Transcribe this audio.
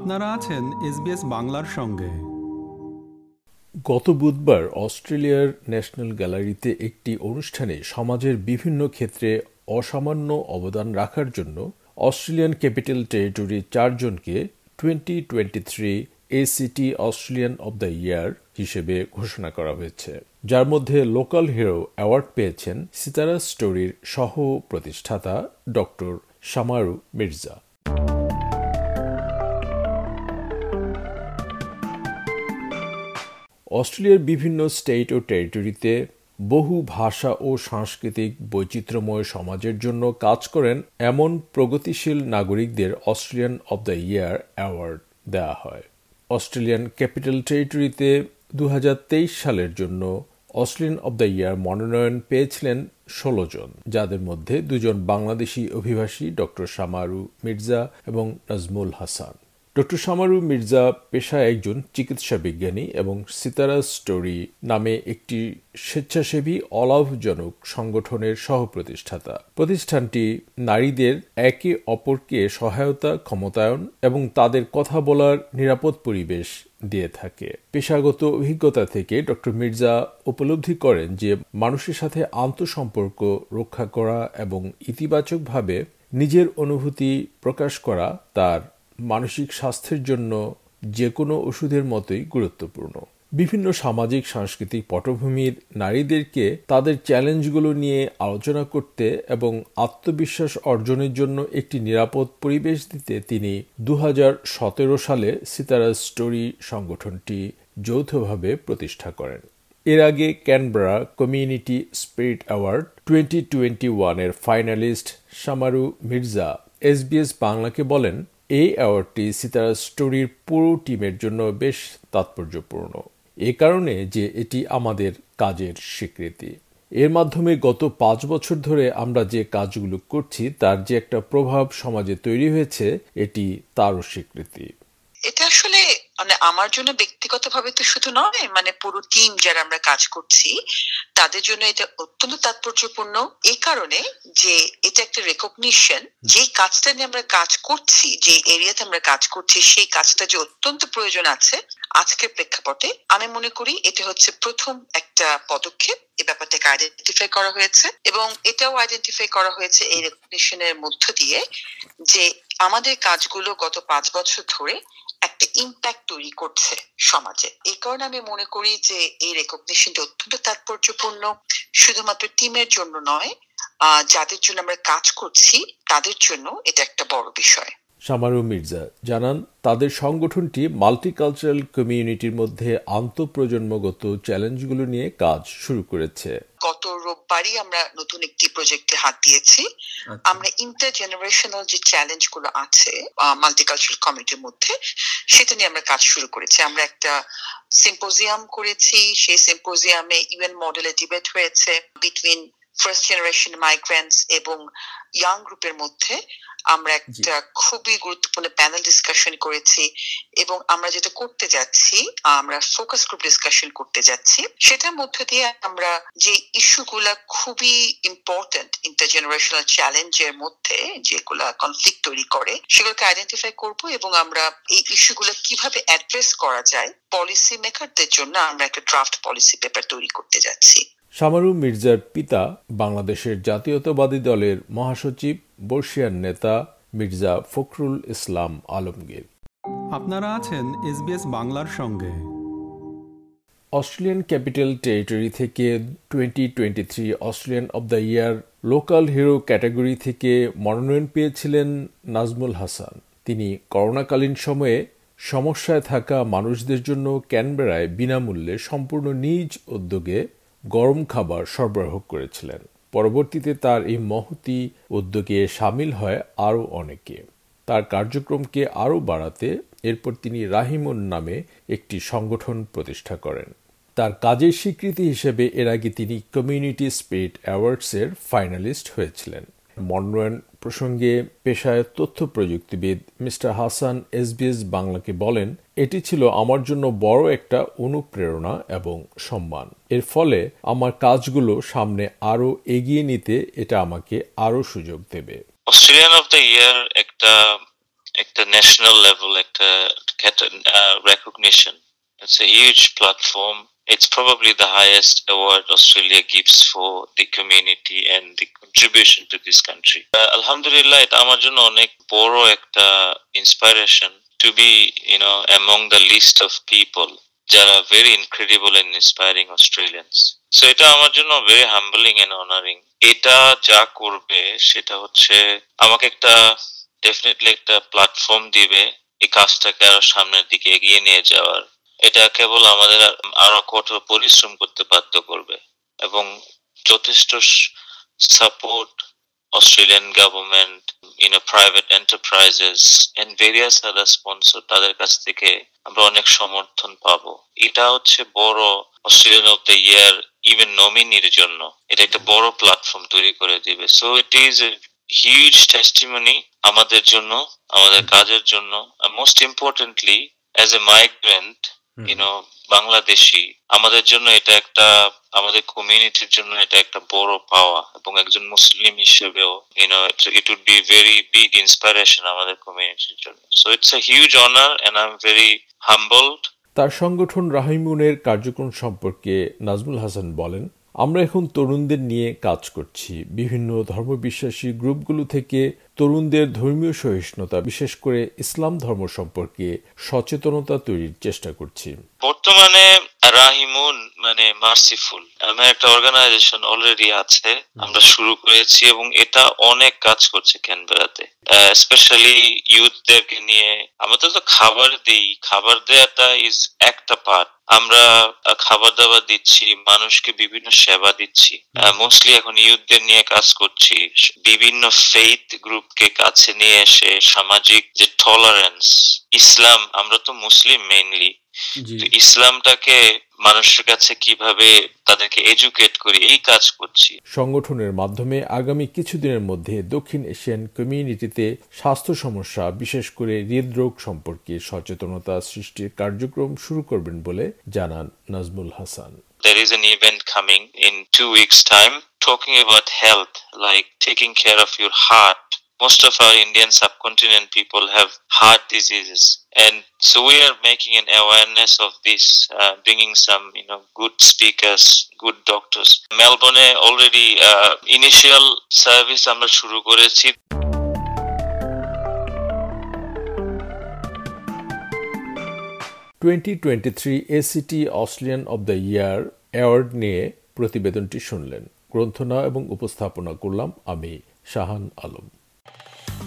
আপনারা আছেন এসবিএস বাংলার সঙ্গে। গত বুধবার অস্ট্রেলিয়ার ন্যাশনাল গ্যালারিতে একটি অনুষ্ঠানে সমাজের বিভিন্ন ক্ষেত্রে অসামান্য অবদান রাখার জন্য অস্ট্রেলিয়ান ক্যাপিটাল টেরিটরি চারজনকে twenty twenty three ACT Australian of the year হিসেবে ঘোষণা করা হয়েছে। যার মধ্যে লোকাল হিরো অ্যাওয়ার্ড পেয়েছেন সিতারা স্টোরির সহ প্রতিষ্ঠাতা ডক্টর শামারু মির্জা। অস্ট্রেলিয়ার বিভিন্ন স্টেট ও টেরিটরিতে বহু ভাষা ও সাংস্কৃতিক বৈচিত্র্যময় সমাজের জন্য কাজ করেন এমন প্রগতিশীল নাগরিকদের Australian of the year award দেওয়া হয়। অস্ট্রেলিয়ান ক্যাপিটাল টেরিটরিতে দু হাজার তেইশ সালের জন্য অস্ট্রেলিয়ান অব দ্য ইয়ার মনোনয়ন পেয়েছিলেন ষোলো জন, যাদের মধ্যে দুজন বাংলাদেশি অভিবাসী ডক্টর শামারু মির্জা এবং নাজমুল হাসান। ডক্টর সামারু মির্জা পেশায় একজন চিকিৎসা বিজ্ঞানী এবং সিতারা স্টোরি নামে একটি স্বেচ্ছাসেবী অলাভজনক সংগঠনের সহ প্রতিষ্ঠাতা প্রতিষ্ঠানটি নারীদের একে অপরকে সহায়তা, ক্ষমতায়ন এবং তাদের কথা বলার নিরাপদ পরিবেশ দিয়ে থাকে। পেশাগত অভিজ্ঞতা থেকে ডক্টর মির্জা উপলব্ধি করেন যে, মানুষের সাথে আন্তঃসম্পর্ক রক্ষা করা এবং ইতিবাচকভাবে নিজের অনুভূতি প্রকাশ করা তার মানসিক স্বাস্থ্যের জন্য যে কোনো ওষুধের মতোই গুরুত্বপূর্ণ। বিভিন্ন সামাজিক, সাংস্কৃতিক পটভূমির নারীদেরকে তাদের চ্যালেঞ্জগুলো নিয়ে আলোচনা করতে এবং আত্মবিশ্বাস অর্জনের জন্য একটি নিরাপদ পরিবেশ দিতে তিনি দু হাজার সতেরো সালে সিতারা স্টোরি সংগঠনটি যৌথভাবে প্রতিষ্ঠা করেন। এর আগে Canberra community spirit award twenty twenty ওয়ানের ফাইনালিস্ট সামারু মির্জা এসবিএস বাংলাকে বলেন এই অ্যাওয়ার্ডটি সিতারা স্টোরির পুরো টিমের জন্য বেশ তাৎপর্যপূর্ণ। এ কারণে যে এটি আমাদের কাজের স্বীকৃতি। এর মাধ্যমে গত পাঁচ বছর ধরে আমরা যে কাজগুলো করছি, তার যে একটা প্রভাব সমাজে তৈরি হয়েছে, এটি তারও স্বীকৃতি। এটা আসলে মানে আমার জন্য ব্যক্তিগতভাবে তো শুধু নয় মানে পুরো টিম যারা আমরা কাজ করছি তাদের জন্য এটা অত্যন্ত তাৎপর্যপূর্ণ। এই কারণে যে এটা একটা রেকগনিশন যে কাজটা নিয়ে আমরা কাজ করছি যে এরিয়াতে আমরা কাজ করছি সেই কাজটা যে অত্যন্ত প্রয়োজন আছে আজকের প্রেক্ষাপটে আমি মনে করি এটা হচ্ছে প্রথম একটা পদক্ষেপ। এই ব্যাপারটাকে আইডেন্টিফাই করা হয়েছে এবং এটাও আইডেন্টিফাই করা হয়েছে এই রেকগনিশনের মধ্য দিয়ে যে আমাদের কাজগুলো গত পাঁচ বছর ধরে একটা ইম্প্যাক্ট তৈরি করছে সমাজে। এই কারণে আমি মনে করি যে এই রেকগনিশনটা অত্যন্ত তাৎপর্যপূর্ণ। শুধুমাত্র টিমের জন্য নয় যাদের জন্য আমরা কাজ করছি তাদের জন্য এটা একটা বড় বিষয়। সামারু মির্জা জানান তাদের সংগঠনটি মাল্টিকালচারাল কমিউনিটির মধ্যে আন্তঃপ্রজন্মগত চ্যালেঞ্জগুলো নিয়ে কাজ শুরু করেছে। গত রোববারই আমরা নতুন একটি প্রজেক্টে হাত দিয়েছি। আচ্ছা। আমরা ইন্টার জেনারেশনাল যে চ্যালেঞ্জগুলো আছে মাল্টিকালচারাল কমিটির মধ্যে সেটা নিয়ে আমরা কাজ শুরু করেছি। আমরা একটা সিম্পোজিয়াম করেছি সেই সিম্পোজিয়ামে ইউএন মডেলে ডিবেট হয়েছে। বিটুইন ফার্স্ট জেনারেশন মাইগ্রেন্টস এবং ইয়াং গ্রুপের মধ্যে আমরা একটা খুবই গুরুত্বপূর্ণ প্যানেল ডিসকাশন করেছি এবং আমরা যেটা করতে যাচ্ছি আমরা ফোকাস গ্রুপ ডিসকাশন করতে যাচ্ছি সেটার মধ্য দিয়ে আমরা যে ইস্যুগুলা খুবই ইম্পর্টেন্ট ইন্টারজেনারেশনাল চ্যালেঞ্জের মধ্যে যেগুলা কনফ্লিক্ট তৈরি করে সেগুলোকে আইডেন্টিফাই করব এবং আমরা এই ইস্যুগুলো কীভাবে অ্যাড্রেস করা যায় পলিসি মেকারদের জন্য আমরা একটা ড্রাফট পলিসি পেপার তৈরি করতে যাচ্ছি। সামারু মির্জার পিতা বাংলাদেশের জাতীয়তাবাদী দলের মহাসচিব বর্ষিয়ান নেতা মির্জা ফখরুল ইসলাম আলমগীর। আপনারা আছেন এসবিএস বাংলার সঙ্গে। অস্ট্রেলিয়ান ক্যাপিটাল টেরিটরি থেকে twenty twenty three Australian of the year local hero category থেকে মনোনয়ন পেয়েছিলেন নাজমুল হাসান। তিনি করোনাকালীন সময়ে সমস্যায় থাকা মানুষদের জন্য ক্যানবেরায় বিনামূল্যে সম্পূর্ণ নিজ উদ্যোগে গরম খাবার সরবরাহ করেছিলেন। পরবর্তীতে তার এই মহতি উদ্যোগে সামিল হয় আরও অনেকে। তার কার্যক্রমকে আরও বাড়াতে এরপর তিনি রাহিমুন নামে একটি সংগঠন প্রতিষ্ঠা করেন। তার কাজের স্বীকৃতি হিসেবে এর আগে তিনি কমিউনিটি স্পিরিট অ্যাওয়ার্ডসের ফাইনালিস্ট হয়েছিলেন। মনোনয়ন প্রসঙ্গে পেশায় তথ্য প্রযুক্তিবিদ মিস্টার হাসান এসবিএস বাংলাকে বলেন এটি ছিল আমার জন্য বড় একটা অনুপ্রেরণা এবং সম্মান। এর ফলে আমার কাজগুলো সামনে আরও এগিয়ে নিতে এটা আমাকে আরও সুযোগ দেবে। অস্ট্রেলিয়ান অফ দ্য ইয়ার একটা একটা ন্যাশনাল লেভেল একটা recognition it's a huge platform It's probably the highest award Australia gives for the community and the to this country. Uh, Alhamdulillah, এটা আমার জন্য অনেক বড় একটা inspiration. To be, you know, among the list of people যারা very incredible and inspiring Australians so এটা আমার জন্য ভেরি হাম্বলিং এন্ড অনারিং এটা যা করবে সেটা হচ্ছে আমাকে একটা ডেফিনেটলি একটা প্ল্যাটফর্ম দিবে এই কাজটাকে আরও সামনের দিকে এগিয়ে নিয়ে যাওয়ার। এটা কেবল আমাদের আরও কঠোর পরিশ্রম করতে বাধ্য করবে। এবং যথেষ্ট support Australian government in private enterprises and various other sponsor তাদের কাছ থেকে আমরা অনেক সমর্থন পাবো। এটা হচ্ছে বড় Australian of the year even নমিনির জন্য। এটা একটা বড় প্ল্যাটফর্ম তৈরি করে দিবে। So it is huge testimony আমাদের জন্য, আমাদের কাজের জন্য। Most importantly as a migrant you know Bangladeshi আমাদের জন্য এটা একটা আমাদের কমিউনিটির জন্য এটা একটা বড় পাওয়া এবং একজন মুসলিম হিসেবেও you know it would be very big inspiration আমাদের কমিউনিটির জন্য। So it's a huge honour and I am very humbled তার সংগঠন রাহিমুনের কার্যক্রম সম্পর্কে নাজমুল হাসান বলেন আমরা এখন তরুণদের নিয়ে কাজ করছি। বিভিন্ন ধর্মবিশ্বাসী গ্রুপগুলো থেকে তরুণদের ধর্মীয় সহিষ্ণুতা, বিশেষ করে ইসলাম ধর্ম সম্পর্কে সচেতনতা তৈরির চেষ্টা করছি। বর্তমানে রাহিমুন মানে মার্সিফুল আমার একটা অর্গানাইজেশন অলরেডি আছে। আমরা শুরু করেছি এবং এটা অনেক কাজ করছে ক্যানবেরাতে। স্পেশালি ইউথদেরকে নিয়ে। আমাদের তো খাবার দিই। খাবার দেওয়াটা ইজ একটা পার্ট আমরা খাবার দাবার দিচ্ছি মানুষকে বিভিন্ন সেবা দিচ্ছি। মোস্টলি এখন ইউথদের নিয়ে কাজ করছি। বিভিন্ন ফেইথ গ্রুপকে কাছে নিয়ে এসে সামাজিক যে টলারেন্স ইসলাম আমরা তো মুসলিম মেইনলি ইসলামটাকে মানুষের কাছে কীভাবে তাদেরকে এডুকেট করি এই কাজ করছি। সংগঠনের মাধ্যমে আগামী কিছুদিনের মধ্যে দক্ষিণ এশিয়ান কমিউনিটিতে স্বাস্থ্য সমস্যা বিশেষ করে হৃদরোগ সম্পর্কে সচেতনতা সৃষ্টির কার্যক্রম শুরু করবেন বলে জানান Nazmul Hasan. There is an event coming in two weeks' time talking about health, like taking care of your heart, most of our Indian subcontinent people have heart diseases. And so we are making an awareness of this, uh, bringing some, you know, good speakers, good doctors. Melbourne already uh, initial service আমরা শুরু করেছি twenty twenty three ACT Australian of the year award নিয়ে প্রতিবেদনটি শুনলেন গ্রন্থনা এবং উপস্থাপনা করলাম আমি শাহান আলম